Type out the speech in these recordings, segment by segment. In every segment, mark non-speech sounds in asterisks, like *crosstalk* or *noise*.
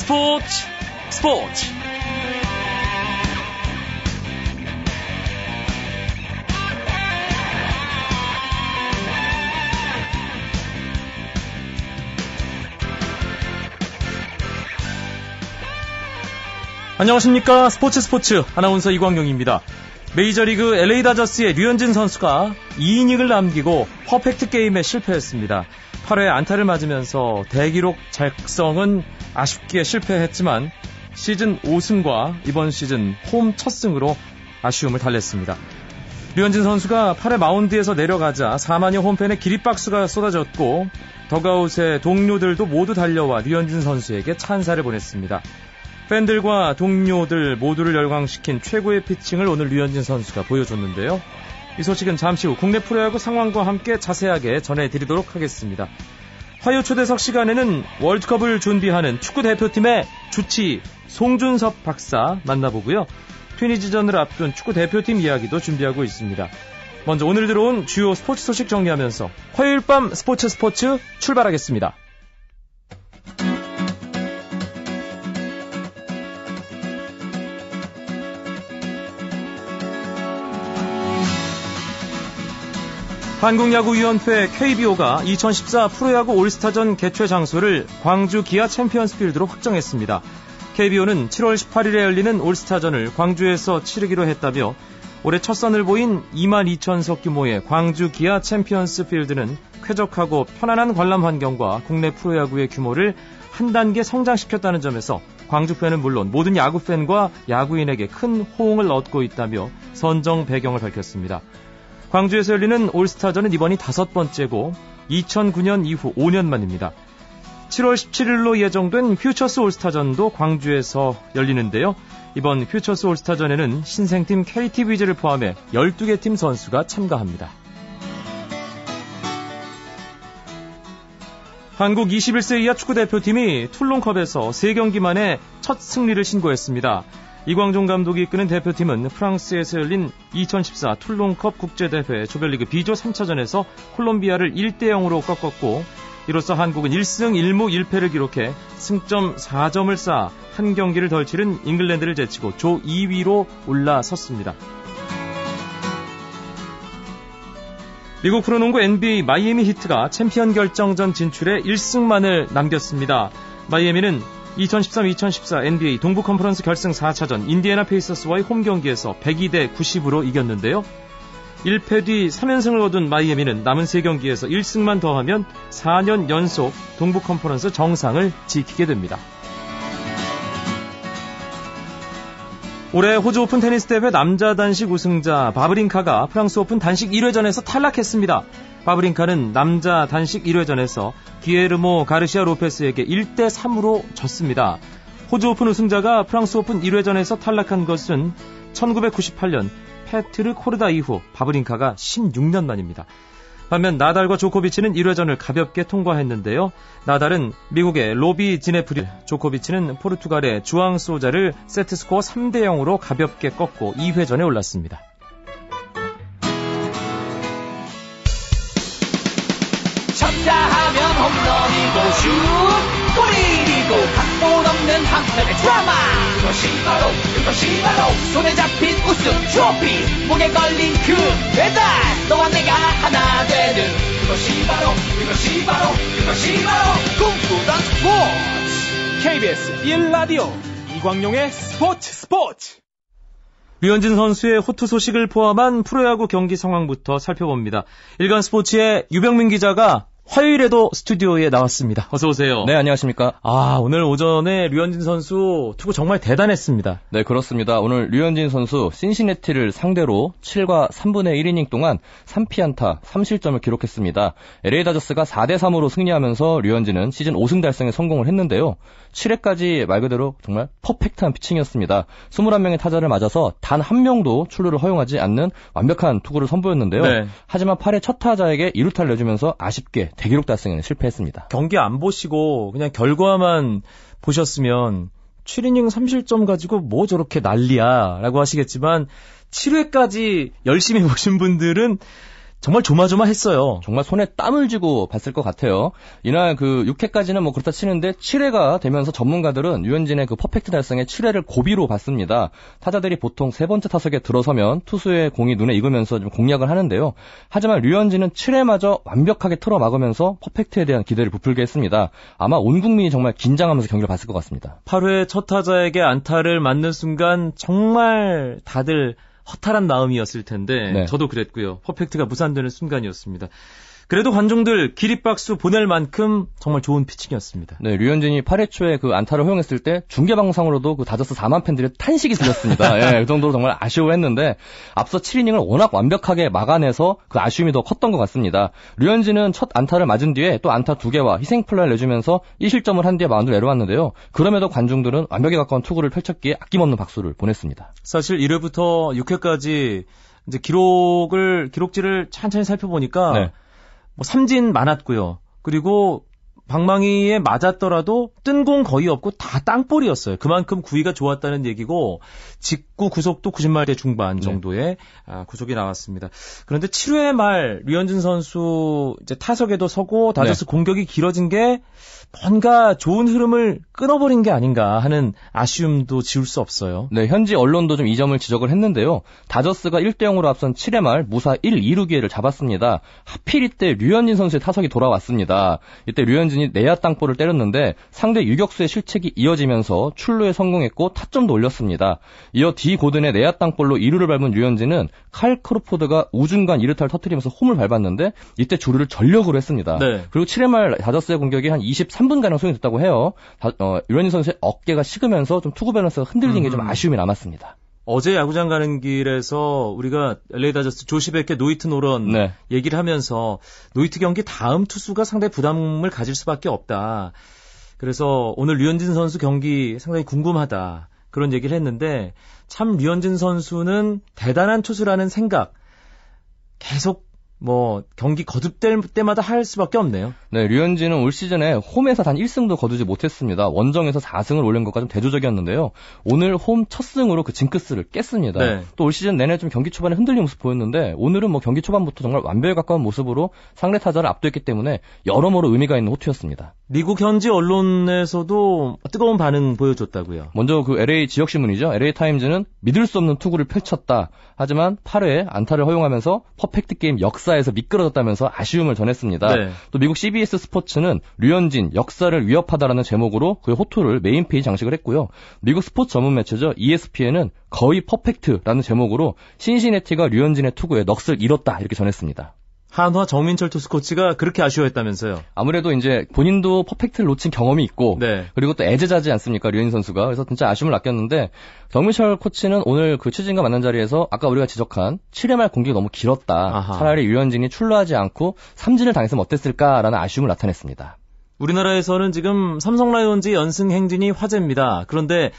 스포츠 스포츠 안녕하십니까 스포츠 스포츠 아나운서 이광용입니다. 메이저리그 LA 다저스의 류현진 선수가 2이닝을 남기고 퍼펙트 게임에 실패했습니다. 8회 안타를 맞으면서 대기록 작성은 아쉽게 실패했지만 시즌 5승과 이번 시즌 홈 첫 승으로 아쉬움을 달랬습니다. 류현진 선수가 8회 마운드에서 내려가자 4만여 홈팬의 기립박수가 쏟아졌고 더가웃의 동료들도 모두 달려와 류현진 선수에게 찬사를 보냈습니다. 팬들과 동료들 모두를 열광시킨 최고의 피칭을 오늘 류현진 선수가 보여줬는데요. 이 소식은 잠시 후 국내 프로야구 상황과 함께 자세하게 전해드리도록 하겠습니다. 화요 초대석 시간에는 월드컵을 준비하는 축구 대표팀의 주치 송준섭 박사 만나보고요. 트니지전을 앞둔 축구 대표팀 이야기도 준비하고 있습니다. 먼저 오늘 들어온 주요 스포츠 소식 정리하면서 화요일 밤 스포츠 스포츠 출발하겠습니다. 한국야구위원회 KBO가 2014 프로야구 올스타전 개최 장소를 광주 기아 챔피언스 필드로 확정했습니다. KBO는 7월 18일에 열리는 올스타전을 광주에서 치르기로 했다며 올해 첫 선을 보인 2만 2천석 규모의 광주 기아 챔피언스 필드는 쾌적하고 편안한 관람 환경과 국내 프로야구의 규모를 한 단계 성장시켰다는 점에서 광주 팬은 물론 모든 야구 팬과 야구인에게 큰 호응을 얻고 있다며 선정 배경을 밝혔습니다. 광주에서 열리는 올스타전은 이번이 다섯 번째고 2009년 이후 5년 만입니다. 7월 17일로 예정된 퓨처스 올스타전도 광주에서 열리는데요. 이번 퓨처스 올스타전에는 신생팀 KT 위즈를 포함해 12개 팀 선수가 참가합니다. 한국 21세 이하 축구대표팀이 툴론컵에서 3경기 만에 첫 승리를 신고했습니다. 이광종 감독이 이끄는 대표팀은 프랑스에서 열린 2014 툴롱컵 국제대회 조별리그 B조 3차전에서 콜롬비아를 1대 0으로 꺾었고 이로써 한국은 1승 1무 1패를 기록해 승점 4점을 쌓아 한 경기를 덜 치른 잉글랜드를 제치고 조 2위로 올라섰습니다. 미국 프로농구 NBA 마이애미 히트가 챔피언 결정전 진출에 1승만을 남겼습니다. 마이애미는 2013-2014 NBA 동부 컨퍼런스 결승 4차전 인디애나 페이서스와의 홈 경기에서 102대 90으로 이겼는데요. 1패 뒤 3연승을 거둔 마이애미는 남은 3경기에서 1승만 더하면 4년 연속 동부 컨퍼런스 정상을 지키게 됩니다. 올해 호주 오픈 테니스 대회 남자 단식 우승자 바브린카가 프랑스 오픈 단식 1회전에서 탈락했습니다. 바브린카는 남자 단식 1회전에서 기예르모 가르시아 로페스에게 1대 3으로 졌습니다. 호주 오픈 우승자가 프랑스 오픈 1회전에서 탈락한 것은 1998년 페트르 코르다 이후 바브린카가 16년 만입니다. 반면 나달과 조코비치는 1회전을 가볍게 통과했는데요. 나달은 미국의 로비 지네프릴, 조코비치는 포르투갈의 주앙 소자를 세트스코어 3대 0으로 가볍게 꺾고 2회전에 올랐습니다. 슛 골이고 각본 없는 한편의 드라마. 그것이 바로 그것이 바로 손에 잡힌 우승 트로피 목에 걸린 그 배달. 너와 내가 하나 되는 그것이 바로 그것이 바로 그것이 바로 꿈꾸던 스포츠. KBS 1라디오 이광용의 스포츠 스포츠. 류현진 선수의 호투 소식을 포함한 프로야구 경기 상황부터 살펴봅니다. 일간 스포츠의 유병민 기자가 화요일에도 스튜디오에 나왔습니다. 어서 오세요. 네, 안녕하십니까. 아, 오늘 오전에 류현진 선수 투구 정말 대단했습니다. 네, 그렇습니다. 오늘 류현진 선수 신시내티를 상대로 7과 3분의 1이닝 동안 3피안타 3실점을 기록했습니다. LA 다저스가 4대 3으로 승리하면서 류현진은 시즌 5승 달성에 성공을 했는데요. 7회까지 말 그대로 정말 퍼펙트한 피칭이었습니다. 21명의 타자를 맞아서 단 한 명도 출루를 허용하지 않는 완벽한 투구를 선보였는데요. 네. 하지만 8회 첫 타자에게 2루타를 내주면서 아쉽게 대기록 달성에는 실패했습니다. 경기 안 보시고 그냥 결과만 보셨으면 7이닝 3실점 가지고 뭐 저렇게 난리야 라고 하시겠지만 7회까지 열심히 *laughs* 보신 분들은 정말 조마조마했어요. 정말 손에 땀을 쥐고 봤을 것 같아요. 이날 그 6회까지는 뭐 그렇다 치는데 7회가 되면서 전문가들은 류현진의 그 퍼펙트 달성에 7회를 고비로 봤습니다. 타자들이 보통 세 번째 타석에 들어서면 투수의 공이 눈에 익으면서 좀 공략을 하는데요. 하지만 류현진은 7회마저 완벽하게 틀어 막으면서 퍼펙트에 대한 기대를 부풀게 했습니다. 아마 온 국민이 정말 긴장하면서 경기를 봤을 것 같습니다. 8회 첫 타자에게 안타를 맞는 순간 정말 다들 허탈한 마음이었을 텐데 네. 저도 그랬고요. 퍼펙트가 무산되는 순간이었습니다. 그래도 관중들 기립박수 보낼 만큼 정말 좋은 피칭이었습니다. 네, 류현진이 8회 초에 그 안타를 허용했을 때 중계 방송으로도 그 다저스 4만 팬들의 탄식이 들렸습니다. *laughs* 예, 그 정도로 정말 아쉬워했는데 앞서 7이닝을 워낙 완벽하게 막아내서 그 아쉬움이 더 컸던 것 같습니다. 류현진은 첫 안타를 맞은 뒤에 또 안타 두 개와 희생 플라이를 내주면서 1실점을 한 뒤에 마운드를 내려왔는데요. 그럼에도 관중들은 완벽에 가까운 투구를 펼쳤기에 아낌없는 박수를 보냈습니다. 사실 1회부터 6회까지 이제 기록을 기록지를 천천히 살펴보니까 네. 뭐 삼진 많았고요. 그리고 방망이에 맞았더라도 뜬 공 거의 없고 다 땅볼이었어요. 그만큼 구위가 좋았다는 얘기고 직구 구속도 90마일대 중반 네. 정도의 아, 구속이 나왔습니다. 그런데 7회 말 류현진 선수 이제 타석에도 서고 다저스 네. 공격이 길어진 게 뭔가 좋은 흐름을 끊어버린 게 아닌가 하는 아쉬움도 지울 수 없어요. 네, 현지 언론도 좀 이 점을 지적을 했는데요. 다저스가 1대 0으로 앞선 7회 말 무사 1, 2루 기회를 잡았습니다. 하필 이때 류현진 선수의 타석이 돌아왔습니다. 이때 류현진이 내야 땅볼을 때렸는데 상대 유격수의 실책이 이어지면서 출루에 성공했고 타점도 올렸습니다. 이어 D 고든의 내야 땅볼로 2루를 밟은 류현진은 칼 크로포드가 우중간 2루타를 터뜨리면서 홈을 밟았는데 이때 주루를 전력으로 했습니다. 네. 그리고 7회 말 다저스의 공격이 한 23분가량 소용됐다고 해요. 다, 어, 류현진 선수의 어깨가 식으면서 좀 투구 밸런스가 흔들린 게 좀 음. 아쉬움이 남았습니다. 어제 야구장 가는 길에서 우리가 LA 다저스 조시 베켓 노히트 노런 네. 얘기를 하면서 노히트 경기 다음 투수가 상당히 부담을 가질 수밖에 없다. 그래서 오늘 류현진 선수 경기 상당히 궁금하다. 그런 얘기를 했는데 참 류현진 선수는 대단한 투수라는 생각 계속 뭐 경기 거듭될 때마다 할 수밖에 없네요. 네, 류현진은 올 시즌에 홈에서 단 1승도 거두지 못했습니다. 원정에서 4승을 올린 것과 좀 대조적이었는데요. 오늘 홈 첫 승으로 그 징크스를 깼습니다. 네. 또올 시즌 내내 좀 경기 초반에 흔들린 모습 보였는데 오늘은 뭐 경기 초반부터 정말 완벽에 가까운 모습으로 상대 타자를 압도했기 때문에 여러모로 의미가 있는 호투였습니다. 미국 현지 언론에서도 뜨거운 반응 보여줬다고요. 먼저 그 LA 지역 신문이죠. LA 타임즈는 믿을 수 없는 투구를 펼쳤다. 하지만 8회에 안타를 허용하면서 퍼펙트 게임 역사에서 미끄러졌다면서 아쉬움을 전했습니다. 네. 또 미국 CBS 스포츠는 류현진 역사를 위협하다라는 제목으로 그의 호투를 메인 페이지 장식을 했고요. 미국 스포츠 전문 매체죠. ESPN은 거의 퍼펙트라는 제목으로 신시내티가 류현진의 투구에 넋을 잃었다 이렇게 전했습니다. 한화 정민철 투수 코치가 그렇게 아쉬워했다면서요. 아무래도 이제 본인도 퍼펙트를 놓친 경험이 있고 네. 그리고 또 애제자지 않습니까 류현진 선수가 그래서 진짜 아쉬움을 아꼈는데 정민철 코치는 오늘 그 취진과 만난 자리에서 아까 우리가 지적한 7회 말 공격이 너무 길었다 아하. 차라리 류현진이 출루하지 않고 삼진을 당했으면 어땠을까라는 아쉬움을 나타냈습니다 우리나라에서는 지금 삼성 라이온즈의 연승 행진이 화제입니다. 그런데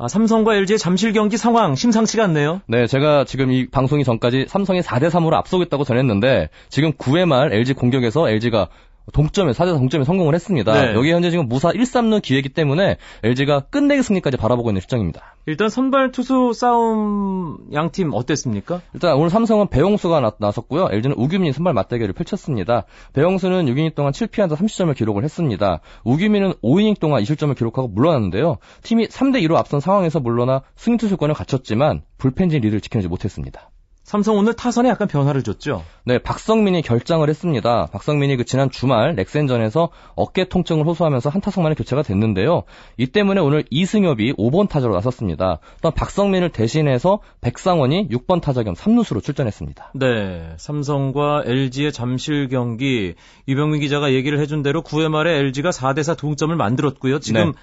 아, 삼성과 LG의 잠실 경기 상황 심상치가 않네요. 네 제가 지금 이 방송이 전까지 삼성이 4대 3으로 앞서고 있다고 전했는데 지금 9회 말 LG 공격에서 LG가 동점에 4대 4 동점에 성공을 했습니다. 네. 여기 현재 지금 무사 1-3루 기회이기 때문에 LG가 끝내기 승리까지 바라보고 있는 실정입니다. 일단 선발 투수 싸움 양 팀 어땠습니까? 일단 오늘 삼성은 배용수가 나, 나섰고요. LG는 우규민이 선발 맞대결을 펼쳤습니다. 배용수는 6이닝 동안 7피안타 30점을 기록을 했습니다. 우규민은 5이닝 동안 2실점을 기록하고 물러났는데요. 팀이 3대 2로 앞선 상황에서 물러나 승투수권을 갖췄지만 불펜진 리드를 지켜내지 못했습니다. 삼성 오늘 타선에 약간 변화를 줬죠. 네, 박성민이 결장을 했습니다. 박성민이 그 지난 주말 넥센전에서 어깨 통증을 호소하면서 한 타석 만에 교체가 됐는데요. 이 때문에 오늘 이승엽이 5번 타자로 나섰습니다. 또한 박성민을 대신해서 백상원이 6번 타자 겸 3루수로 출전했습니다. 네, 삼성과 LG의 잠실 경기 유병민 기자가 얘기를 해준 대로 9회 말에 LG가 4대 4 동점을 만들었고요. 지금 네.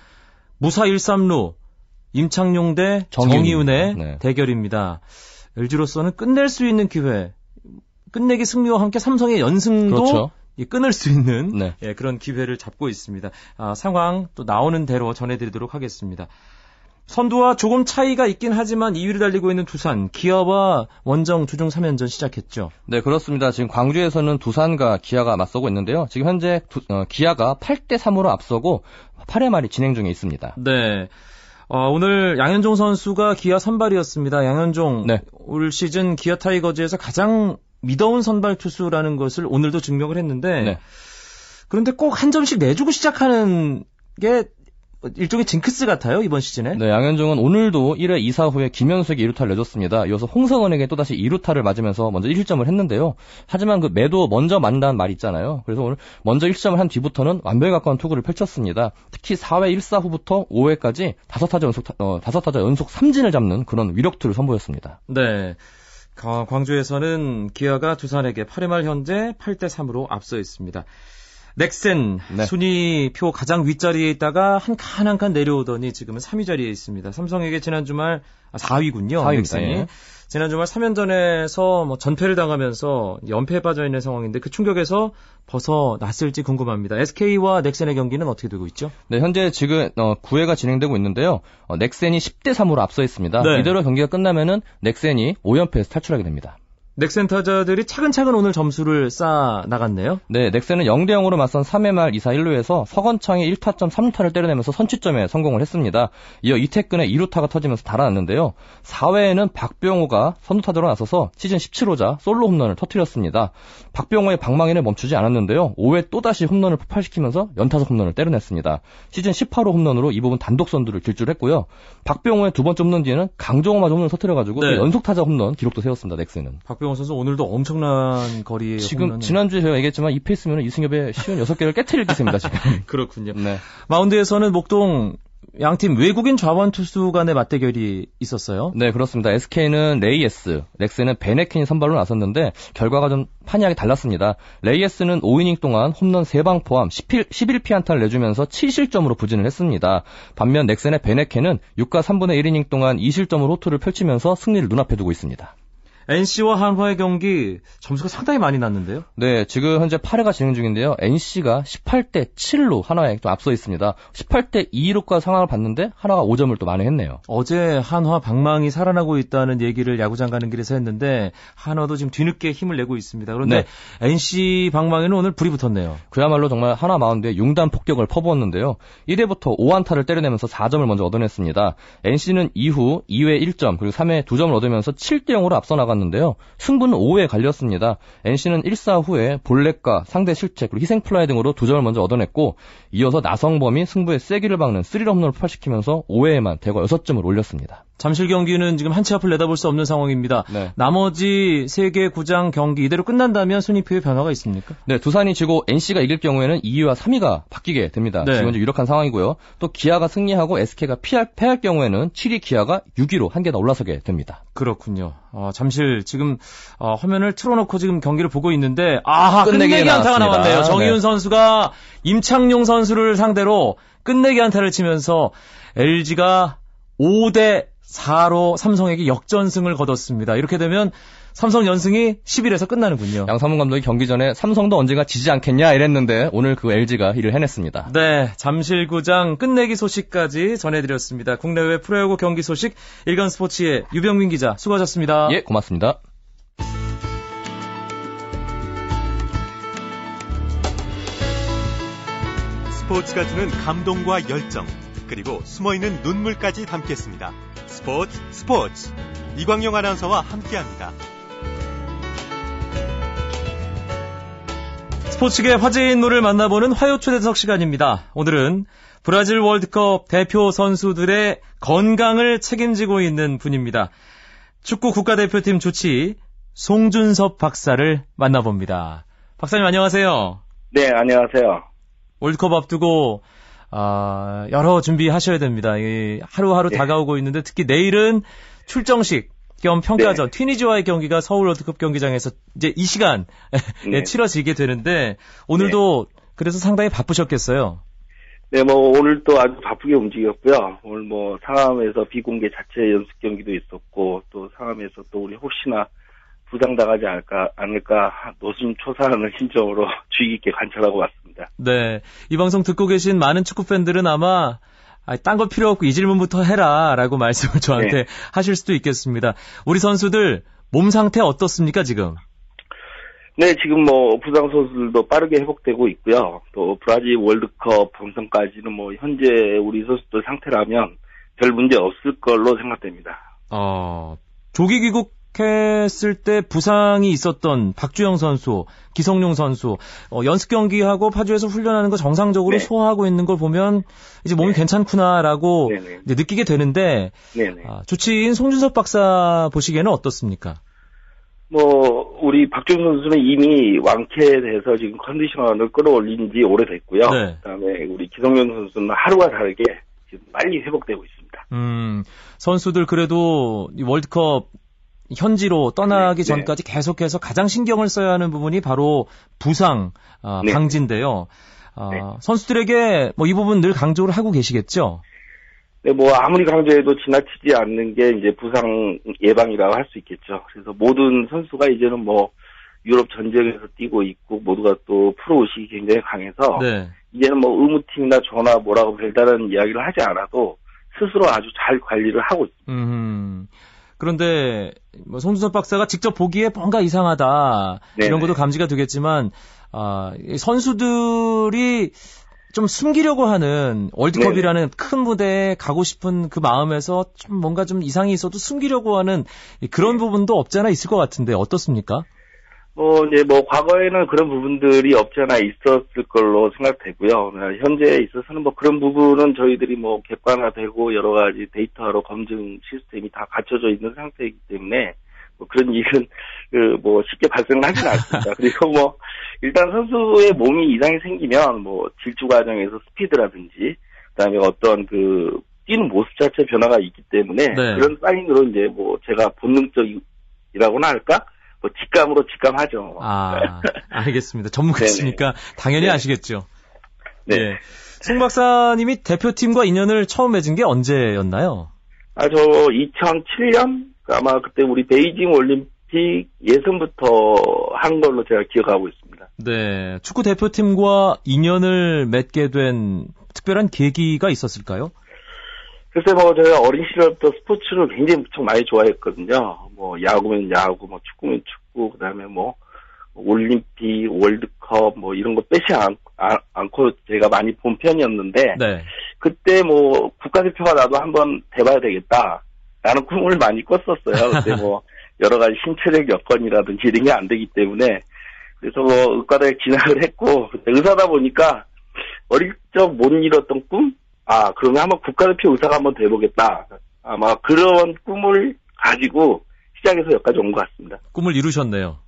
무사 1-3루 임창용 대 정이윤. 정이윤의 네. 대결입니다. LG로서는 끝낼 수 있는 기회, 끝내기 승리와 함께 삼성의 연승도 그렇죠. 이 끊을 수 있는 네. 예, 그런 기회를 잡고 있습니다. 아, 상황 또 나오는 대로 전해드리도록 하겠습니다. 선두와 조금 차이가 있긴 하지만 2위를 달리고 있는 두산, 기아와 원정 주중 3연전 시작했죠. 네, 그렇습니다. 지금 광주에서는 두산과 기아가 맞서고 있는데요. 지금 현재 두- 어, 기아가 8대 3으로 앞서고 8회 말이 진행 중에 있습니다. 네. 어, 오늘 양현종 선수가 기아 선발이었습니다. 양현종 네. 올 시즌 기아 타이거즈에서 가장 미더운 선발 투수라는 것을 오늘도 증명을 했는데 네. 그런데 꼭 한 점씩 내주고 시작하는 게 일종의 징크스 같아요 이번 시즌에. 네, 양현종은 오늘도 1회 2사 후에 김현수에게 2루타를 내줬습니다. 이어서 홍성원에게 또다시 2루타를 맞으면서 먼저 1실점을 했는데요. 하지만 그 매도 먼저 만다는 말 있잖아요. 그래서 오늘 먼저 1실점을 한 뒤부터는 완벽에 가까운 투구를 펼쳤습니다. 특히 4회 1사 후부터 5회까지 5타자 연속, 어, 5타자 연속 3진을 잡는 그런 위력투를 선보였습니다. 네. 가- 광주에서는 기아가 두산에게 8회 말 현재 8대 3으로 앞서 있습니다. 넥센 네. 순위표 가장 윗자리에 있다가 한 칸 한 칸 내려오더니 지금은 3위 자리에 있습니다. 삼성에게 지난 주말 아, 4위군요. 4위입니다. 넥센이. 예. 지난 주말 3연전에서 뭐 전패를 당하면서 연패에 빠져 있는 상황인데 그 충격에서 벗어났을지 궁금합니다. SK와 넥센의 경기는 어떻게 되고 있죠? 네, 현재 지금 어, 9회가 진행되고 있는데요. 어, 넥센이 10대 3으로 앞서 있습니다. 네. 이대로 경기가 끝나면은 넥센이 5연패에서 탈출하게 됩니다. 넥센 타자들이 차근차근 오늘 점수를 쌓아 나갔네요. 네, 넥센은 0대 0으로 맞선 3회 말 2사 1루에서 서건창이 1타점 3루타를 때려내면서 선취점에 성공을 했습니다. 이어 이태근의 2루타가 터지면서 달아났는데요. 4회에는 박병호가 선두타자로 나서서 시즌 17호자 솔로 홈런을 터뜨렸습니다. 박병호의 방망이를 멈추지 않았는데요. 5회 또다시 홈런을 폭발시키면서 연타석 홈런을 때려냈습니다. 시즌 18호 홈런으로 이 부분 단독 선두를 길줄했고요. 박병호의 두 번째 홈런 뒤에는 강정호마저 홈런을 터뜨려가지고 네. 또 연속 타자 홈런 기록도 세웠습니다. 넥센은. 박병호 선수 오늘도 엄청난 거리에 지금 지난주에 제가 얘기했지만 이 페이스면 이승엽의 쉰 6개를 깨트릴 기세입니다, 지금. *laughs* 그렇군요. 네. 마운드에서는 목동 양팀 외국인 좌완 투수 간의 맞대결이 있었어요. 네, 그렇습니다. SK는 레이에스, 넥센은 밴헤켄이 선발로 나섰는데 결과가 좀 판이하게 달랐습니다. 레이에스는 5이닝 동안 홈런 3방 포함 11, 11피안타를 내주면서 7실점으로 부진을 했습니다. 반면 넥센의 베네켄은 6과 3분의 1이닝 동안 2실점으로 호투를 펼치면서 승리를 눈앞에 두고 있습니다. NC와 한화의 경기 점수가 상당히 많이 났는데요. 네, 지금 현재 8회가 진행 중인데요. NC가 18대 7로 하나에 좀 앞서 있습니다. 18대 2로까지 상황을 봤는데 하나가 5점을 또 만회했네요. 어제 한화 방망이 살아나고 있다는 얘기를 야구장 가는 길에서 했는데 한화도 지금 뒤늦게 힘을 내고 있습니다. 그런데 NC 방망이는 오늘 불이 붙었네요. 그야말로 정말 하나 마운드에 융단 폭격을 퍼부었는데요. 1회부터 5안타를 때려내면서 4점을 먼저 얻어냈습니다. NC는 이후 2회 1점 그리고 3회 2점을 얻으면서 7대 0으로 앞서 나갔는데요. 승부는 5회에 갈렸습니다. NC는 1사 후에 볼넷과 상대 실책 그리고 희생 플라이 등으로 2점을 먼저 얻어냈고 이어서 나성범이 승부에 쐐기를 박는 3런 홈런을 폭발시키면서 5회에만 대거 6점을 올렸습니다. 잠실 경기는 지금 한치 앞을 내다볼 수 없는 상황입니다. 네. 나머지 세 개 구장 경기 이대로 끝난다면 순위표에 변화가 있습니까? 네, 두산이 지고 NC가 이길 경우에는 2위와 3위가 바뀌게 됩니다. 네. 지금 현재 유력한 상황이고요. 또 기아가 승리하고 SK가 피할, 패할 경우에는 7위 기아가 6위로 한 개 더 올라서게 됩니다. 그렇군요. 어, 잠실 지금 어, 화면을 틀어놓고 지금 경기를 보고 있는데 아하 끝내기, 안타가. 나왔네요. 정희윤 네. 선수가 임창용 선수를 상대로 끝내기 안타를 치면서 LG가 5대 4로 삼성에게 역전승을 거뒀습니다. 이렇게 되면 삼성 연승이 10일에서 끝나는군요. 양상문 감독이 경기 전에 삼성도 언젠가 지지 않겠냐 이랬는데 오늘 그 LG가 이를 해냈습니다. 네, 잠실구장 끝내기 소식까지 전해드렸습니다. 국내외 프로야구 경기 소식 일간 스포츠의 유병민 기자 수고하셨습니다. 예, 고맙습니다. 스포츠가 주는 감동과 열정, 그리고 숨어있는 눈물까지 담겠습니다. 스포츠, 스포츠. 이광용 아나운서와 함께합니다. 스포츠계 화제의 인물을 만나보는 화요 초대석 시간입니다. 오늘은 브라질 월드컵 대표 선수들의 건강을 책임지고 있는 분입니다. 축구 국가대표팀 주치 송준섭 박사를 만나봅니다. 박사님 안녕하세요. 네, 안녕하세요. 월드컵 앞두고 아, 여러 준비하셔야 됩니다. 이 하루하루 네. 다가오고 있는데 특히 내일은 출정식 겸 평가전 튀니지와의 경기가 서울 월드컵 경기장에서 이제 이 시간 에 *laughs* 네. 치러지게 되는데 오늘도 그래서 상당히 바쁘셨겠어요. 네, 뭐 오늘 또 아주 바쁘게 움직였고요. 오늘 뭐 상암에서 비공개 자체 연습 경기도 있었고 또 상암에서 또 우리 혹시나 부상당하지 않을까, 않을까 노심 초사하는 심정으로 *laughs* 주의 깊게 관찰하고 왔습니다. 네. 이 방송 듣고 계신 많은 축구 팬들은 아마 딴 거 필요 없고 이 질문부터 해라라고 *laughs* 말씀을 저한테 네. 하실 수도 있겠습니다. 우리 선수들 몸 상태 어떻습니까 지금? 네, 지금 뭐 부상 선수들도 빠르게 회복되고 있고요. 또 브라질 월드컵 본선까지는 뭐 현재 우리 선수들 상태라면 별 문제 없을 걸로 생각됩니다. 어, 조기 귀국 시작했을 때 부상이 있었던 박주영 선수, 기성용 선수, 어, 연습 경기하고 파주에서 훈련하는 거 정상적으로 네. 소화하고 있는 걸 보면 이제 몸이 네. 괜찮구나라고. 이제 느끼게 되는데. 아, 조치인 송준섭 박사 보시기에는 어떻습니까? 뭐 우리 박준 선수는 이미 완쾌돼서 지금 컨디션을 끌어올린 지 오래됐고요. 네. 그다음에 우리 기성용 선수는 하루가 다르게 지금 빨리 회복되고 있습니다. 음, 선수들 그래도 이 월드컵 현지로 떠나기 네, 네. 전까지 계속해서 가장 신경을 써야 하는 부분이 바로 부상 아, 네. 방지인데요. 아, 네. 선수들에게 뭐 이 부분 늘 강조를 하고 계시겠죠. 네, 뭐 아무리 강조해도 지나치지 않는 게 이제 부상 예방이라고 할 수 있겠죠. 그래서 모든 선수가 이제는 뭐 유럽 전쟁에서 뛰고 있고 모두가 또 프로 의식이 굉장히 강해서 네. 이제는 뭐 의무팀이나 전화 뭐라고 별다른 이야기를 하지 않아도 스스로 아주 잘 관리를 하고 있습니다. 음. 그런데 뭐 송준섭 박사가 직접 보기에 뭔가 이상하다 네네. 이런 것도 감지가 되겠지만 아, 이 선수들이 좀 숨기려고 하는 월드컵이라는 큰 무대에 가고 싶은 그 마음에서 좀 뭔가 좀 이상이 있어도 숨기려고 하는 이 그런 부분도 없지 않아 있을 것 같은데 어떻습니까? 뭐 이제 뭐 과거에는 그런 부분들이 없지 않아 있었을 걸로 생각되고요. 현재에 있어서는 뭐 그런 부분은 저희들이 뭐 객관화되고 여러 가지 데이터로 검증 시스템이 다 갖춰져 있는 상태이기 때문에 뭐 그런 일은 *laughs* 그 뭐 쉽게 발생하지는 않습니다. *laughs* 그리고 뭐 일단 선수의 몸이 이상이 생기면 뭐 질주 과정에서 스피드라든지 그다음에 어떤 그 뛰는 모습 자체 변화가 있기 때문에 네. 그런 사인으로 이제 뭐 제가 본능적이라고나 할까? 뭐 직감으로 직감하죠. 아, 알겠습니다. 전문가시니까 *laughs* 당연히 네. 아시겠죠. 네. 예. 송 박사님이 대표팀과 인연을 처음 맺은 게 언제였나요? 아, 저 2007년 아마 그때 우리 베이징 올림픽 예선부터 한 걸로 제가 기억하고 있습니다. 네, 축구 대표팀과 인연을 맺게 된 특별한 계기가 있었을까요? 글쎄 뭐 제가 어린 시절부터 스포츠를 굉장히 무척 많이 좋아했거든요. 뭐 야구면 야구, 뭐 축구면 축구, 그다음에 뭐 올림픽, 월드컵 뭐 이런 거 빼지 않, 아- 않고 제가 많이 본 편이었는데 네. 그때 뭐 국가대표가 나도 한번 돼봐야 되겠다. 라는 꿈을 많이 꿨었어요. 그때 뭐 *laughs* 여러 가지 신체적 여건이라든지 이런 게 안 되기 때문에 그래서 뭐 의과대학 진학을 했고 의사다 보니까 어릴 적 못 이뤘던 꿈? 아 그러면 한번 국가대표 의사가 한번 돼보겠다. 아마 그런 꿈을 가지고 시작해서 여기까지 온 것 같습니다. 꿈을 이루셨네요.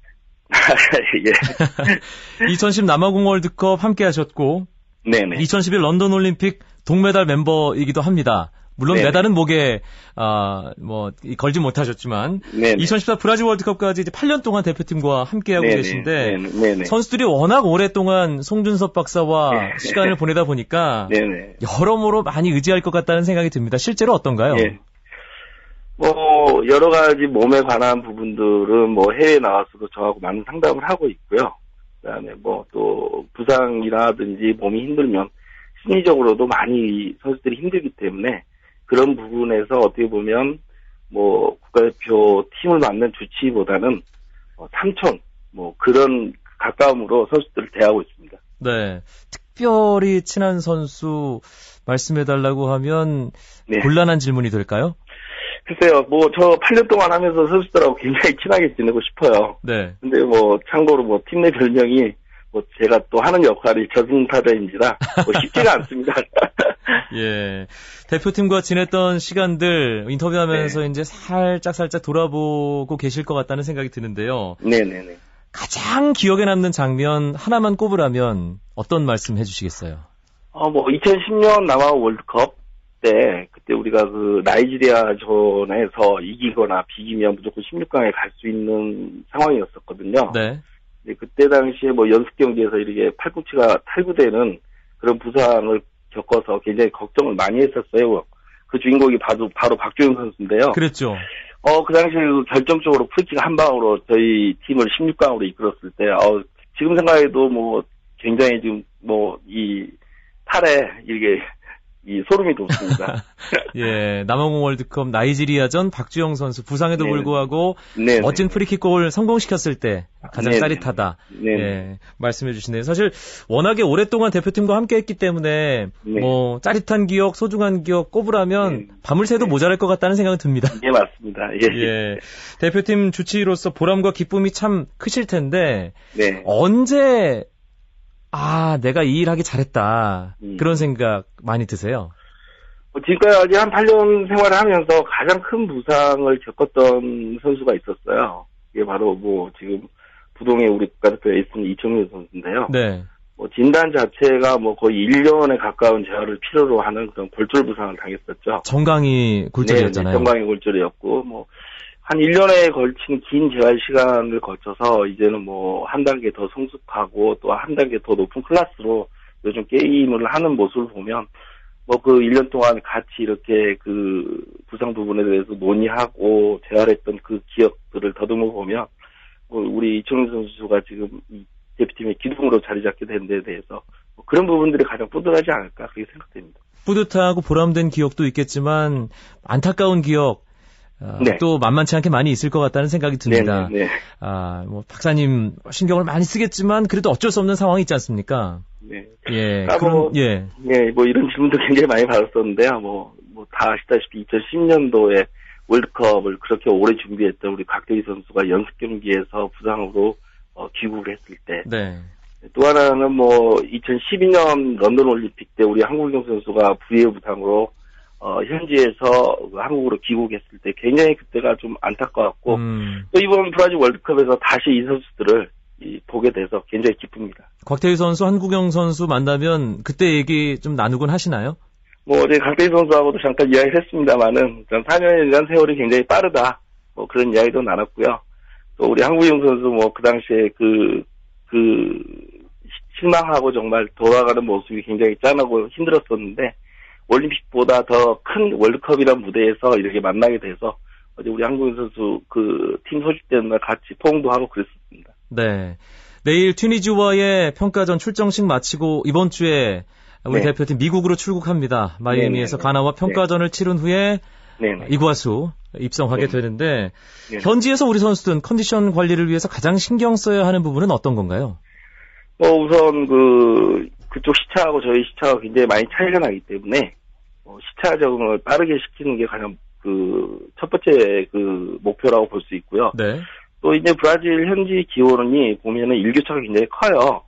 *laughs* 예. *laughs* 2010 남아공 월드컵 함께 하셨고, 네네. 2011 런던 올림픽 동메달 멤버이기도 합니다. 물론 네네. 메달은 목에, 아, 뭐, 이- 걸지 못하셨지만, 네네. 2014 브라질 월드컵까지 이제 8년 동안 대표팀과 함께하고 네네. 계신데. 선수들이 워낙 오랫동안 송준섭 박사와 네. 시간을 *laughs* 보내다 보니까. 여러모로 많이 의지할 것 같다는 생각이 듭니다. 실제로 어떤가요? 예. 뭐 여러 가지 몸에 관한 부분들은 뭐 해외 나와서도 저하고 많은 상담을 하고 있고요. 그다음에 뭐 또 부상이라든지 몸이 힘들면 심리적으로도 많이 선수들이 힘들기 때문에 그런 부분에서 어떻게 보면 뭐 국가대표 팀을 맡는 주치보다는 어, 삼촌 뭐 그런 가까움으로 선수들을 대하고 있습니다. 네. 특별히 친한 선수 말씀해달라고 하면 네. 곤란한 질문이 될까요? 글쎄요, 뭐 저 8년 동안 하면서 선수들하고 굉장히 친하게 지내고 싶어요. 네. 근데 뭐 참고로 뭐 팀 내 별명이 뭐 제가 또 하는 역할이 저승타자인지라 뭐 쉽지가 않습니다. *laughs* 예. 대표팀과 지냈던 시간들 인터뷰하면서 네. 이제 살짝 살짝 돌아보고 계실 것 같다는 생각이 드는데요. 네네네. 가장 기억에 남는 장면 하나만 꼽으라면 어떤 말씀 해주시겠어요? 어 뭐 2010년 남아 월드컵 때 그때 우리가 그 나이지리아전에서 이기거나 비기면 무조건 16강에 갈 수 있는 상황이었었거든요. 네. 근데 그때 당시에 뭐 연습 경기에서 이렇게 팔꿈치가 탈구되는 그런 부상을 겪어서 굉장히 걱정을 많이 했었어요. 그 주인공이 바로 바로 박주영 선수인데요. 그랬죠. 어, 그 당시에 그 결정적으로 프리킥 한 방으로 저희 팀을 16강으로 이끌었을 때, 어, 지금 생각해도 뭐, 굉장히 지금 뭐, 이, 팔에 이게 이 소름이 돋습니다. *laughs* 예, 남아공 월드컵 나이지리아전 박주영 선수 부상에도 네. 불구하고 네. 멋진 프리킥 골 성공시켰을 때 가장 네. 짜릿하다. 네. 예, 말씀해 주시네요. 사실 워낙에 오랫동안 대표팀과 함께 했기 때문에 네. 뭐 짜릿한 기억, 소중한 기억 꼽으라면 네. 밤을 새도 모자랄 것 같다는 생각은 듭니다. 예, 맞습니다. 예. *laughs* 예. 대표팀 주치의로서 보람과 기쁨이 참 크실 텐데 네. 언제 아, 내가 이 일 하기 잘했다. 음. 그런 생각 많이 드세요? 뭐 지금까지 한 8년 생활을 하면서 가장 큰 부상을 겪었던 선수가 있었어요. 이게 바로 뭐 지금 부동의 우리 국가대표 에이스는 이청용 선수인데요. 네. 뭐 진단 자체가 뭐 거의 1년에 가까운 재활을 필요로 하는 그런 골절 부상을 당했었죠. 정강이 굴절이었잖아요. 네, 정강이 골절이었고 뭐 한 1년에 걸친 긴 재활 시간을 거쳐서 이제는 뭐 한 단계 더 성숙하고 또 한 단계 더 높은 클래스로 요즘 게임을 하는 모습을 보면 뭐 그 1년 동안 같이 이렇게 그 부상 부분에 대해서 논의하고 재활했던 그 기억들을 더듬어 보면 뭐 우리 이청용 선수가 지금 이 대표팀의 기둥으로 자리 잡게 된데 대해서 뭐 그런 부분들이 가장 뿌듯하지 않을까 그렇게 생각됩니다. 뿌듯하고 보람된 기억도 있겠지만 안타까운 기억 아, 네. 또 만만치 않게 많이 있을 것 같다는 생각이 듭니다. 네, 네, 아, 뭐 박사님 신경을 많이 쓰겠지만 그래도 어쩔 수 없는 상황이 있지 않습니까? 네. 예. 아, 그런 뭐, 예. 네, 뭐 이런 질문도 굉장히 많이 받았었는데요. 뭐, 뭐 다 아시다시피 2010년도에 월드컵을 그렇게 오래 준비했던 우리 곽대희 선수가 연습 경기에서 부상으로 어, 귀국을 했을 때, 네. 또 하나는 뭐 2012년 런던 올림픽 때 우리 한국경 선수가 부의 부상으로 어, 현지에서 한국으로 귀국했을 때 굉장히 그때가 좀 안타까웠고 음, 또 이번 브라질 월드컵에서 다시 이 선수들을 이, 보게 돼서 굉장히 기쁩니다. 곽태희 선수, 한국영 선수 만나면 그때 얘기 좀 나누곤 하시나요? 뭐 어제 강태희 선수하고도 잠깐 이야기를 했습니다만은 4년이라는 세월이 굉장히 빠르다. 뭐 그런 이야기도 나눴고요. 또 우리 한국영 선수 뭐 그 당시에 그, 그, 시- 실망하고 정말 돌아가는 모습이 굉장히 짠하고 힘들었었는데 올림픽보다 더 큰 월드컵이란 무대에서 이렇게 만나게 돼서 어제 우리 한국영 선수 그 팀 소집되는 날 같이 포옹도 하고 그랬었습니다. 네. 내일 튀니지와의 평가전 출정식 마치고 이번 주에 우리 네. 대표팀 미국으로 출국합니다. 마이애미에서 네, 네, 네. 가나와 평가전을 치른 후에 네네. 이과수 입성하게 네. 되는데 네. 현지에서 우리 선수들은 컨디션 관리를 위해서 가장 신경 써야 하는 부분은 어떤 건가요? 뭐 우선 그 그쪽 시차하고 저희 시차가 굉장히 많이 차이가 나기 때문에 어, 시차 적응을 빠르게 시키는 게 가장 그 첫 번째 그 목표라고 볼 수 있고요. 네. 또 이제 브라질 현지 기온이 보면은 일교차가 굉장히 커요.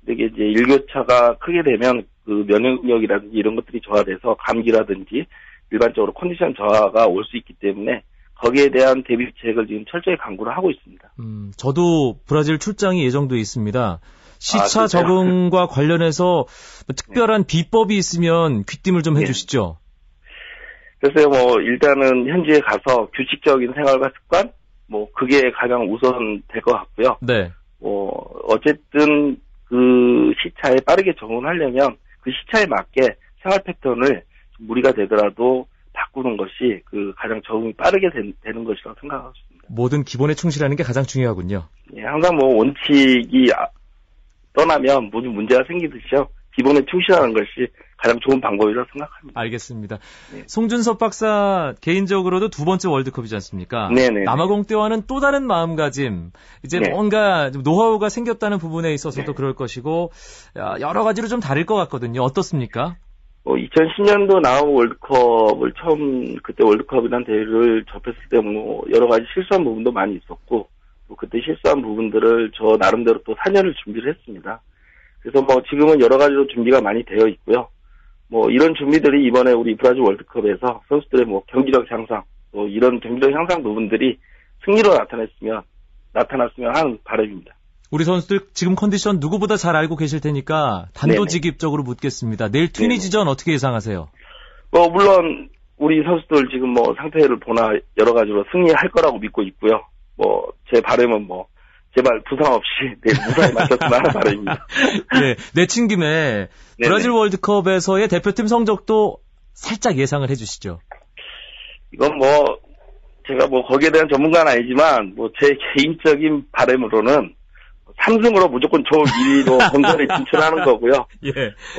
근데 이게 이제 일교차가 크게 되면 그 면역력이라든지 이런 것들이 저하돼서 감기라든지 일반적으로 컨디션 저하가 올 수 있기 때문에 거기에 대한 대비책을 지금 철저히 강구를 하고 있습니다. 음, 저도 브라질 출장이 예정돼 있습니다. 시차 아? 적응과 관련해서 뭐 특별한 비법이 있으면 귀띔을 좀 네. 해주시죠. 그래서 뭐 일단은 현지에 가서 규칙적인 생활과 습관 뭐 그게 가장 우선 될 것 같고요. 네. 뭐 어쨌든 그 시차에 빠르게 적응하려면 그 시차에 맞게 생활 패턴을 좀 무리가 되더라도 바꾸는 것이 그 가장 적응이 빠르게 된- 되는 것이라고 생각하고 있습니다. 모든 기본에 충실하는 게 가장 중요하군요. 예, 항상 뭐 원칙이 아- 떠나면 무슨 문제가 생기듯이요. 기본에 충실하는 것이 가장 좋은 방법이라고 생각합니다. 알겠습니다. 네. 송준섭 박사 개인적으로도 두 번째 월드컵이지 않습니까? 네네. 남아공 때와는 또 다른 마음가짐, 이제 네. 뭔가 좀 노하우가 생겼다는 부분에 있어서도 그럴 것이고 야, 여러 가지로 좀 다를 것 같거든요. 어떻습니까? 뭐 2010년도 나온 월드컵을 처음 그때 월드컵이라는 대회를 접했을 때 뭐 여러 가지 실수한 부분도 많이 있었고 실수한 부분들을 저 나름대로 또 4년을 준비를 했습니다. 그래서 뭐 지금은 여러 가지로 준비가 많이 되어 있고요. 뭐 이런 준비들이 이번에 우리 브라질 월드컵에서 선수들의 뭐 경기력 향상 또 이런 경기력 향상 부분들이 승리로 나타났으면 나타났으면 하는 바람입니다. 우리 선수들 지금 컨디션 누구보다 잘 알고 계실 테니까 단도직입적으로 묻겠습니다. 내일 튀니지전 어떻게 예상하세요? 뭐 물론 우리 선수들 지금 뭐 상태를 보나 여러 가지로 승리할 거라고 믿고 있고요. 뭐 제 바람은 뭐 제발 부상 없이 내일 *laughs* 무사히 마쳤으면 하는 *laughs* 바람입니다. 네, 내친 김에 네네. 브라질 월드컵에서의 대표팀 성적도 살짝 예상을 해주시죠. 이건 뭐 제가 뭐 거기에 대한 전문가는 아니지만 뭐 제 개인적인 바람으로는 3승으로 무조건 저 1위로 본선에 진출하는 거고요. 예.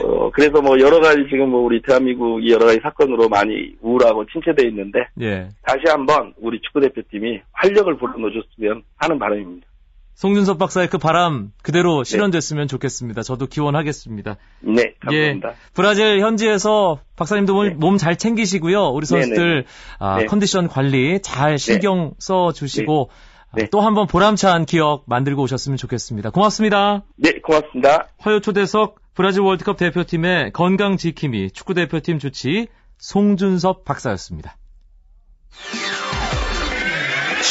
어, 그래서 뭐 여러 가지 지금 뭐 우리 대한민국이 여러 가지 사건으로 많이 우울하고 침체되어 있는데 예. 다시 한번 우리 축구 대표팀이 활력을 불어넣어줬으면 하는 바람입니다. 송준섭 박사의 그 바람 그대로 실현됐으면 좋겠습니다. 저도 기원하겠습니다. 네, 감사합니다. 예. 브라질 현지에서 박사님도 네. 몸잘 챙기시고요. 우리 선수들 아, 네. 컨디션 관리 잘 신경 써 주시고 네. 또 한번 보람찬 기억 만들고 오셨으면 좋겠습니다. 고맙습니다. 네, 고맙습니다. 화요 초대석 브라질 월드컵 대표팀의 건강 지킴이 축구 대표팀 주치 송준섭 박사였습니다.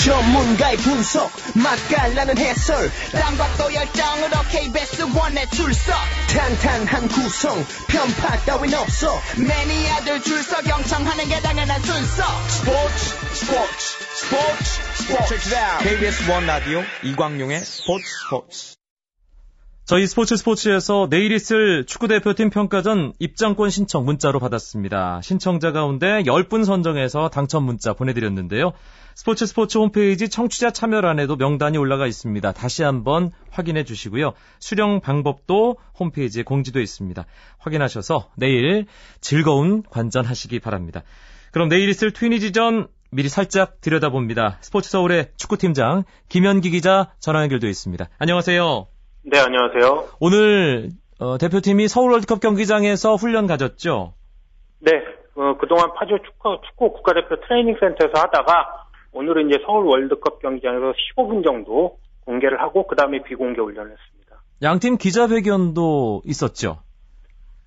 전문가의 분석 맛깔나는 해설. 땀과 또 열정으로 KBS 원에 출석. 탄탄한 구성 편파 따윈 없어. 매니아들 줄서 경청하는 게 당연한 순서. 스포츠 스포츠 스포츠 스포츠. KBS 원 라디오 이광용의 스포츠 스포츠 저희 스포츠 스포츠에서 내일 있을 축구대표팀 평가전 입장권 신청 문자로 받았습니다. 신청자 가운데 10분 선정해서 당첨 문자 보내드렸는데요. 스포츠 스포츠 홈페이지 청취자 참여란에도 명단이 올라가 있습니다. 다시 한번 확인해 주시고요. 수령 방법도 홈페이지에 공지되어 있습니다. 확인하셔서 내일 즐거운 관전하시기 바랍니다. 그럼 내일 있을 트위니지전 미리 살짝 들여다봅니다. 스포츠 서울의 축구팀장 김현기 기자 전화 연결되어 있습니다. 안녕하세요. 네, 안녕하세요. 오늘 어, 대표팀이 서울 월드컵 경기장에서 훈련 가졌죠? 네, 어, 그동안 파주 축구, 축구 국가대표 트레이닝 센터에서 하다가 오늘은 이제 서울 월드컵 경기장에서 15분 정도 공개를 하고 그 다음에 비공개 훈련을 했습니다. 양팀 기자회견도 있었죠?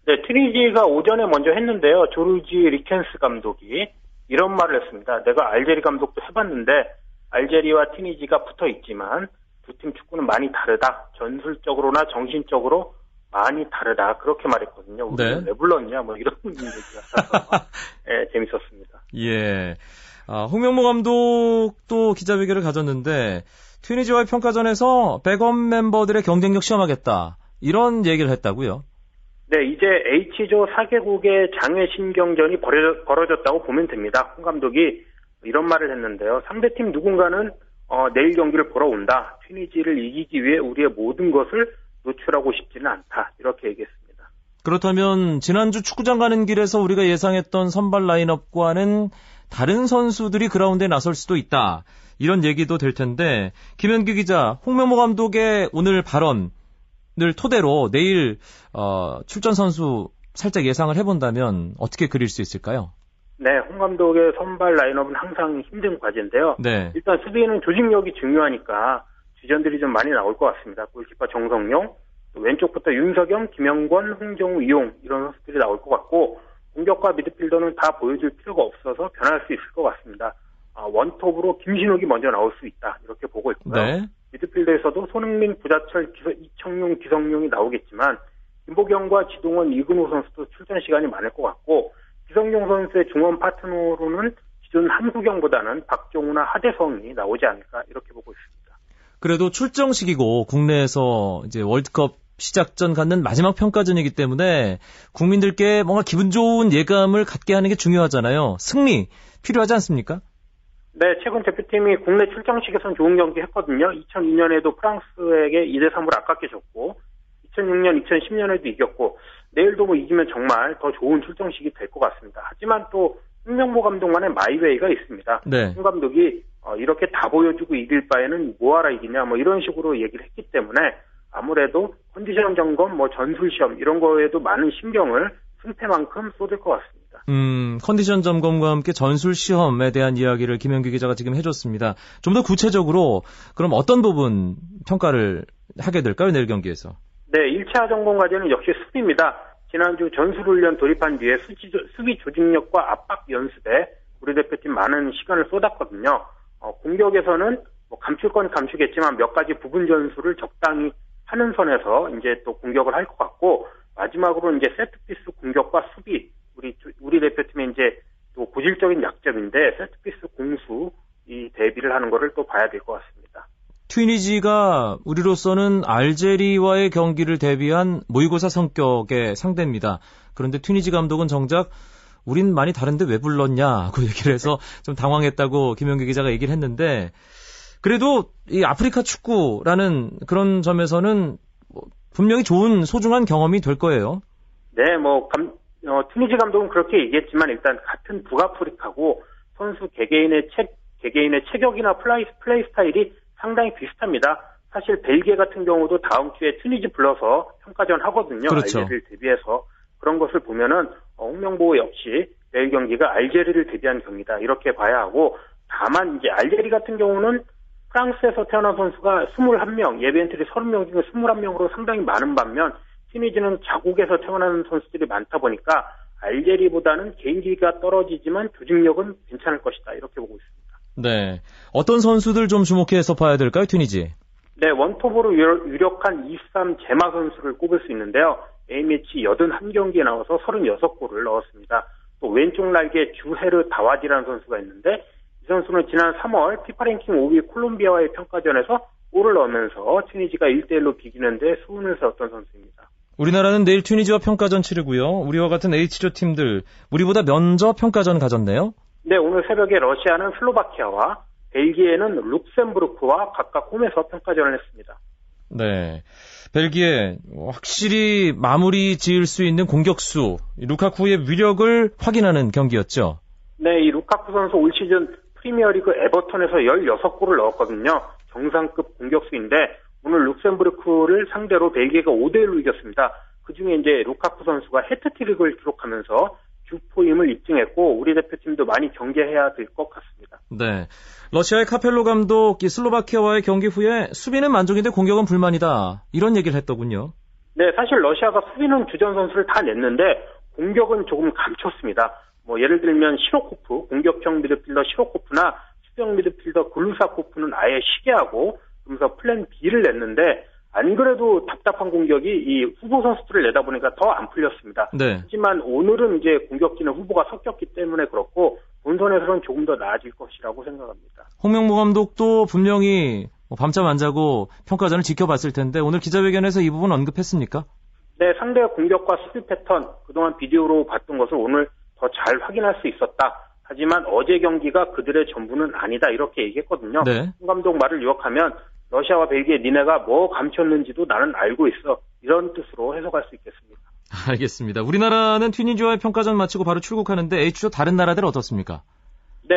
네, 트리지가 오전에 먼저 했는데요. 조르지 리켄스 감독이 이런 말을 했습니다. 내가 알제리 감독도 해봤는데 알제리와 튀니지가 붙어 있지만 두 팀 축구는 많이 다르다. 전술적으로나 정신적으로 많이 다르다. 그렇게 말했거든요. 우리는 네. 왜 불렀냐? 뭐 이런 *laughs* 얘기가 *laughs* 예, 재밌었습니다. 예. 아, 홍명보 감독도 기자회견을 가졌는데 튀니지와의 평가전에서 백업 멤버들의 경쟁력 시험하겠다. 이런 얘기를 했다고요? 네, 이제 H조 4개국의 장외 신경전이 벌어졌다고 보면 됩니다. 홍 감독이 이런 말을 했는데요. 상대팀 누군가는 어, 내일 경기를 보러 온다. 튀니지를 이기기 위해 우리의 모든 것을 노출하고 싶지는 않다. 이렇게 얘기했습니다. 그렇다면 지난주 축구장 가는 길에서 우리가 예상했던 선발 라인업과는 다른 선수들이 그라운드에 나설 수도 있다. 이런 얘기도 될 텐데 김현기 기자, 홍명보 감독의 오늘 발언을 토대로 내일 어, 출전 선수 살짝 예상을 해본다면 어떻게 그릴 수 있을까요? 네, 홍 감독의 선발 라인업은 항상 힘든 과제인데요. 네. 일단 수비에는 조직력이 중요하니까 주전들이 좀 많이 나올 것 같습니다. 골키퍼 정성용, 또 왼쪽부터 윤석영, 김영권, 홍정우, 이용 이런 선수들이 나올 것 같고 공격과 미드필더는 다 보여줄 필요가 없어서 변할 수 있을 것 같습니다. 아, 원톱으로 김신욱이 먼저 나올 수 있다 이렇게 보고 있고요. 네. 미드필더에서도 손흥민, 부자철, 기서- 이청용, 기성용이 나오겠지만 김보경과 지동원, 이근호 선수도 출전 시간이 많을 것 같고 기성용 선수의 중원 파트너로는 기존 한국영보다는 박종우나 하대성이 나오지 않을까 이렇게 보고 있습니다. 그래도 출정식이고 국내에서 이제 월드컵 시작 전 갖는 마지막 평가전이기 때문에 국민들께 뭔가 기분 좋은 예감을 갖게 하는 게 중요하잖아요. 승리 필요하지 않습니까? 네, 최근 대표팀이 국내 출정식에선 좋은 경기 했거든요. 2002년에도 프랑스에게 2대 3으로 아깝게 졌고 2006년, 2010년에도 이겼고 내일도 뭐 이기면 정말 더 좋은 출정식이 될 것 같습니다. 하지만 또 홍명보 감독만의 마이웨이가 있습니다. 네. 홍 감독이 어, 이렇게 다 보여주고 이길 바에는 뭐하라 이기냐 뭐 이런 식으로 얘기를 했기 때문에 아무래도 컨디션 점검, 뭐 전술 시험 이런 거에도 많은 신경을 승패만큼 쏟을 것 같습니다. 음, 컨디션 점검과 함께 전술 시험에 대한 이야기를 김현규 기자가 지금 해줬습니다. 좀 더 구체적으로 그럼 어떤 부분 평가를 하게 될까요 내일 경기에서? 네, 1차 점검 과제는 역시 수비입니다. 지난주 전술훈련 돌입한 뒤에 수지, 수비 조직력과 압박 연습에 우리 대표팀 많은 시간을 쏟았거든요. 어, 공격에서는 뭐 감출 건 감추겠지만 몇 가지 부분 전술을 적당히 하는 선에서 이제 또 공격을 할 것 같고 마지막으로 이제 세트피스 공격과 수비 우리 우리 대표팀의 이제 또 고질적인 약점인데 세트피스 공수 이 대비를 하는 거를 또 봐야 될 것 같습니다. 튀니지가 우리로서는 알제리와의 경기를 대비한 모의고사 성격의 상대입니다. 그런데 튀니지 감독은 정작 우린 많이 다른데 왜 불렀냐고 *laughs* 얘기를 해서 좀 당황했다고 김영규 기자가 얘기를 했는데 그래도 이 아프리카 축구라는 그런 점에서는 뭐 분명히 좋은 소중한 경험이 될 거예요. 네, 뭐 감, 어, 투니지 감독은 그렇게 얘기했지만 일단 같은 북아프리카고 선수 개개인의 체, 개개인의 체격이나 플레이, 플레이 스타일이 상당히 비슷합니다. 사실 벨기에 같은 경우도 다음 주에 튜니지 불러서 평가전 하거든요. 그렇죠. 알제리를 대비해서 그런 것을 보면은 어, 홍명보 역시 내일 경기가 알제리를 대비한 경기다 이렇게 봐야 하고 다만 이제 알제리 같은 경우는 프랑스에서 태어난 선수가 21명, 예비 엔트리 30명 중에 21명으로 상당히 많은 반면 튀니지는 자국에서 태어난 선수들이 많다 보니까 알제리보다는 개인기가 떨어지지만 조직력은 괜찮을 것이다 이렇게 보고 있습니다. 네. 어떤 선수들 좀 주목해서 봐야 될까요, 튀니지? 네, 원톱으로 유력한 23 제마 선수를 꼽을 수 있는데요. A매치 81경기에 나와서 36골을 넣었습니다. 또 왼쪽 날개 주헤르 다와디라는 선수가 있는데 이 선수는 지난 3월 피파 랭킹 5위 콜롬비아와의 평가전에서 골을 넣으면서 튀니지가 1대1로 비기는데 수훈을 세웠던 선수입니다. 우리나라는 내일 튀니지와 평가전 치르고요. 우리와 같은 H조 팀들 우리보다 면접 평가전 가졌네요. 네, 오늘 새벽에 러시아는 슬로바키아와 벨기에는 룩셈부르크와 각각 홈에서 평가전을 했습니다. 네. 벨기에 확실히 마무리 지을 수 있는 공격수 루카쿠의 위력을 확인하는 경기였죠. 네, 이 루카쿠 선수 올 시즌 프리미어리그 에버턴에서 16골을 넣었거든요. 정상급 공격수인데 오늘 룩셈부르크를 상대로 벨기에가 5대 1로 이겼습니다. 그중에 이제 루카쿠 선수가 헤트트릭을 기록하면서 주포임을 입증했고 우리 대표팀도 많이 경계해야 될 것 같습니다. 네. 러시아의 카펠로 감독 슬로바키아와의 경기 후에 수비는 만족인데 공격은 불만이다. 이런 얘기를 했더군요. 네, 사실 러시아가 수비는 주전 선수를 다 냈는데 공격은 조금 감췄습니다. 뭐 예를 들면 시로코프, 공격형 미드필더 시로코프나 수비형 미드필더 글루사코프는 아예 쉬게 하고 그러면서 플랜 B를 냈는데 안 그래도 답답한 공격이 이 후보 선수들을 내다 보니까 더 안 풀렸습니다. 네. 하지만 오늘은 이제 공격진의 후보가 섞였기 때문에 그렇고 본선에서는 조금 더 나아질 것이라고 생각합니다. 홍명보 감독도 분명히 뭐 밤잠 안 자고 평가전을 지켜봤을 텐데 오늘 기자회견에서 이 부분 언급했습니까? 네, 상대의 공격과 수비 패턴 그동안 비디오로 봤던 것을 오늘 더 잘 확인할 수 있었다. 하지만 어제 경기가 그들의 전부는 아니다 이렇게 얘기했거든요. 네. 홍 감독 말을 요약하면 러시아와 벨기에 니네가 뭐 감췄는지도 나는 알고 있어. 이런 뜻으로 해석할 수 있겠습니다. 알겠습니다. 우리나라는 튀니지와의 평가전 마치고 바로 출국하는데 H조 다른 나라들 어떻습니까? 네.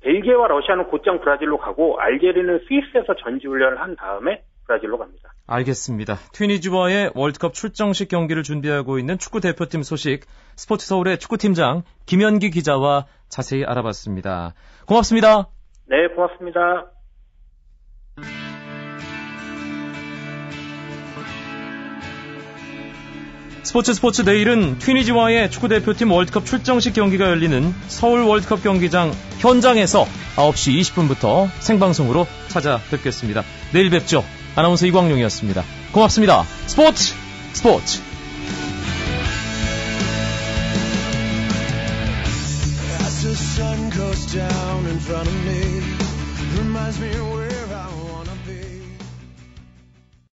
벨기에와 러시아는 곧장 브라질로 가고 알제리는 스위스에서 전지훈련을 한 다음에 브라질로 갑니다. 알겠습니다. 튀니지와의 월드컵 출정식 경기를 준비하고 있는 축구 대표팀 소식 스포츠 서울의 축구팀장 김현기 기자와 자세히 알아봤습니다. 고맙습니다. 네, 고맙습니다. 스포츠 스포츠 내일은 튀니지와의 축구대표팀 월드컵 출정식 경기가 열리는 서울 월드컵 경기장 현장에서 9시 20분부터 생방송으로 찾아뵙겠습니다. 내일 뵙죠. 아나운서 이광용이었습니다. 고맙습니다. 스포츠 스포츠 As the sun goes down in front of me, reminds me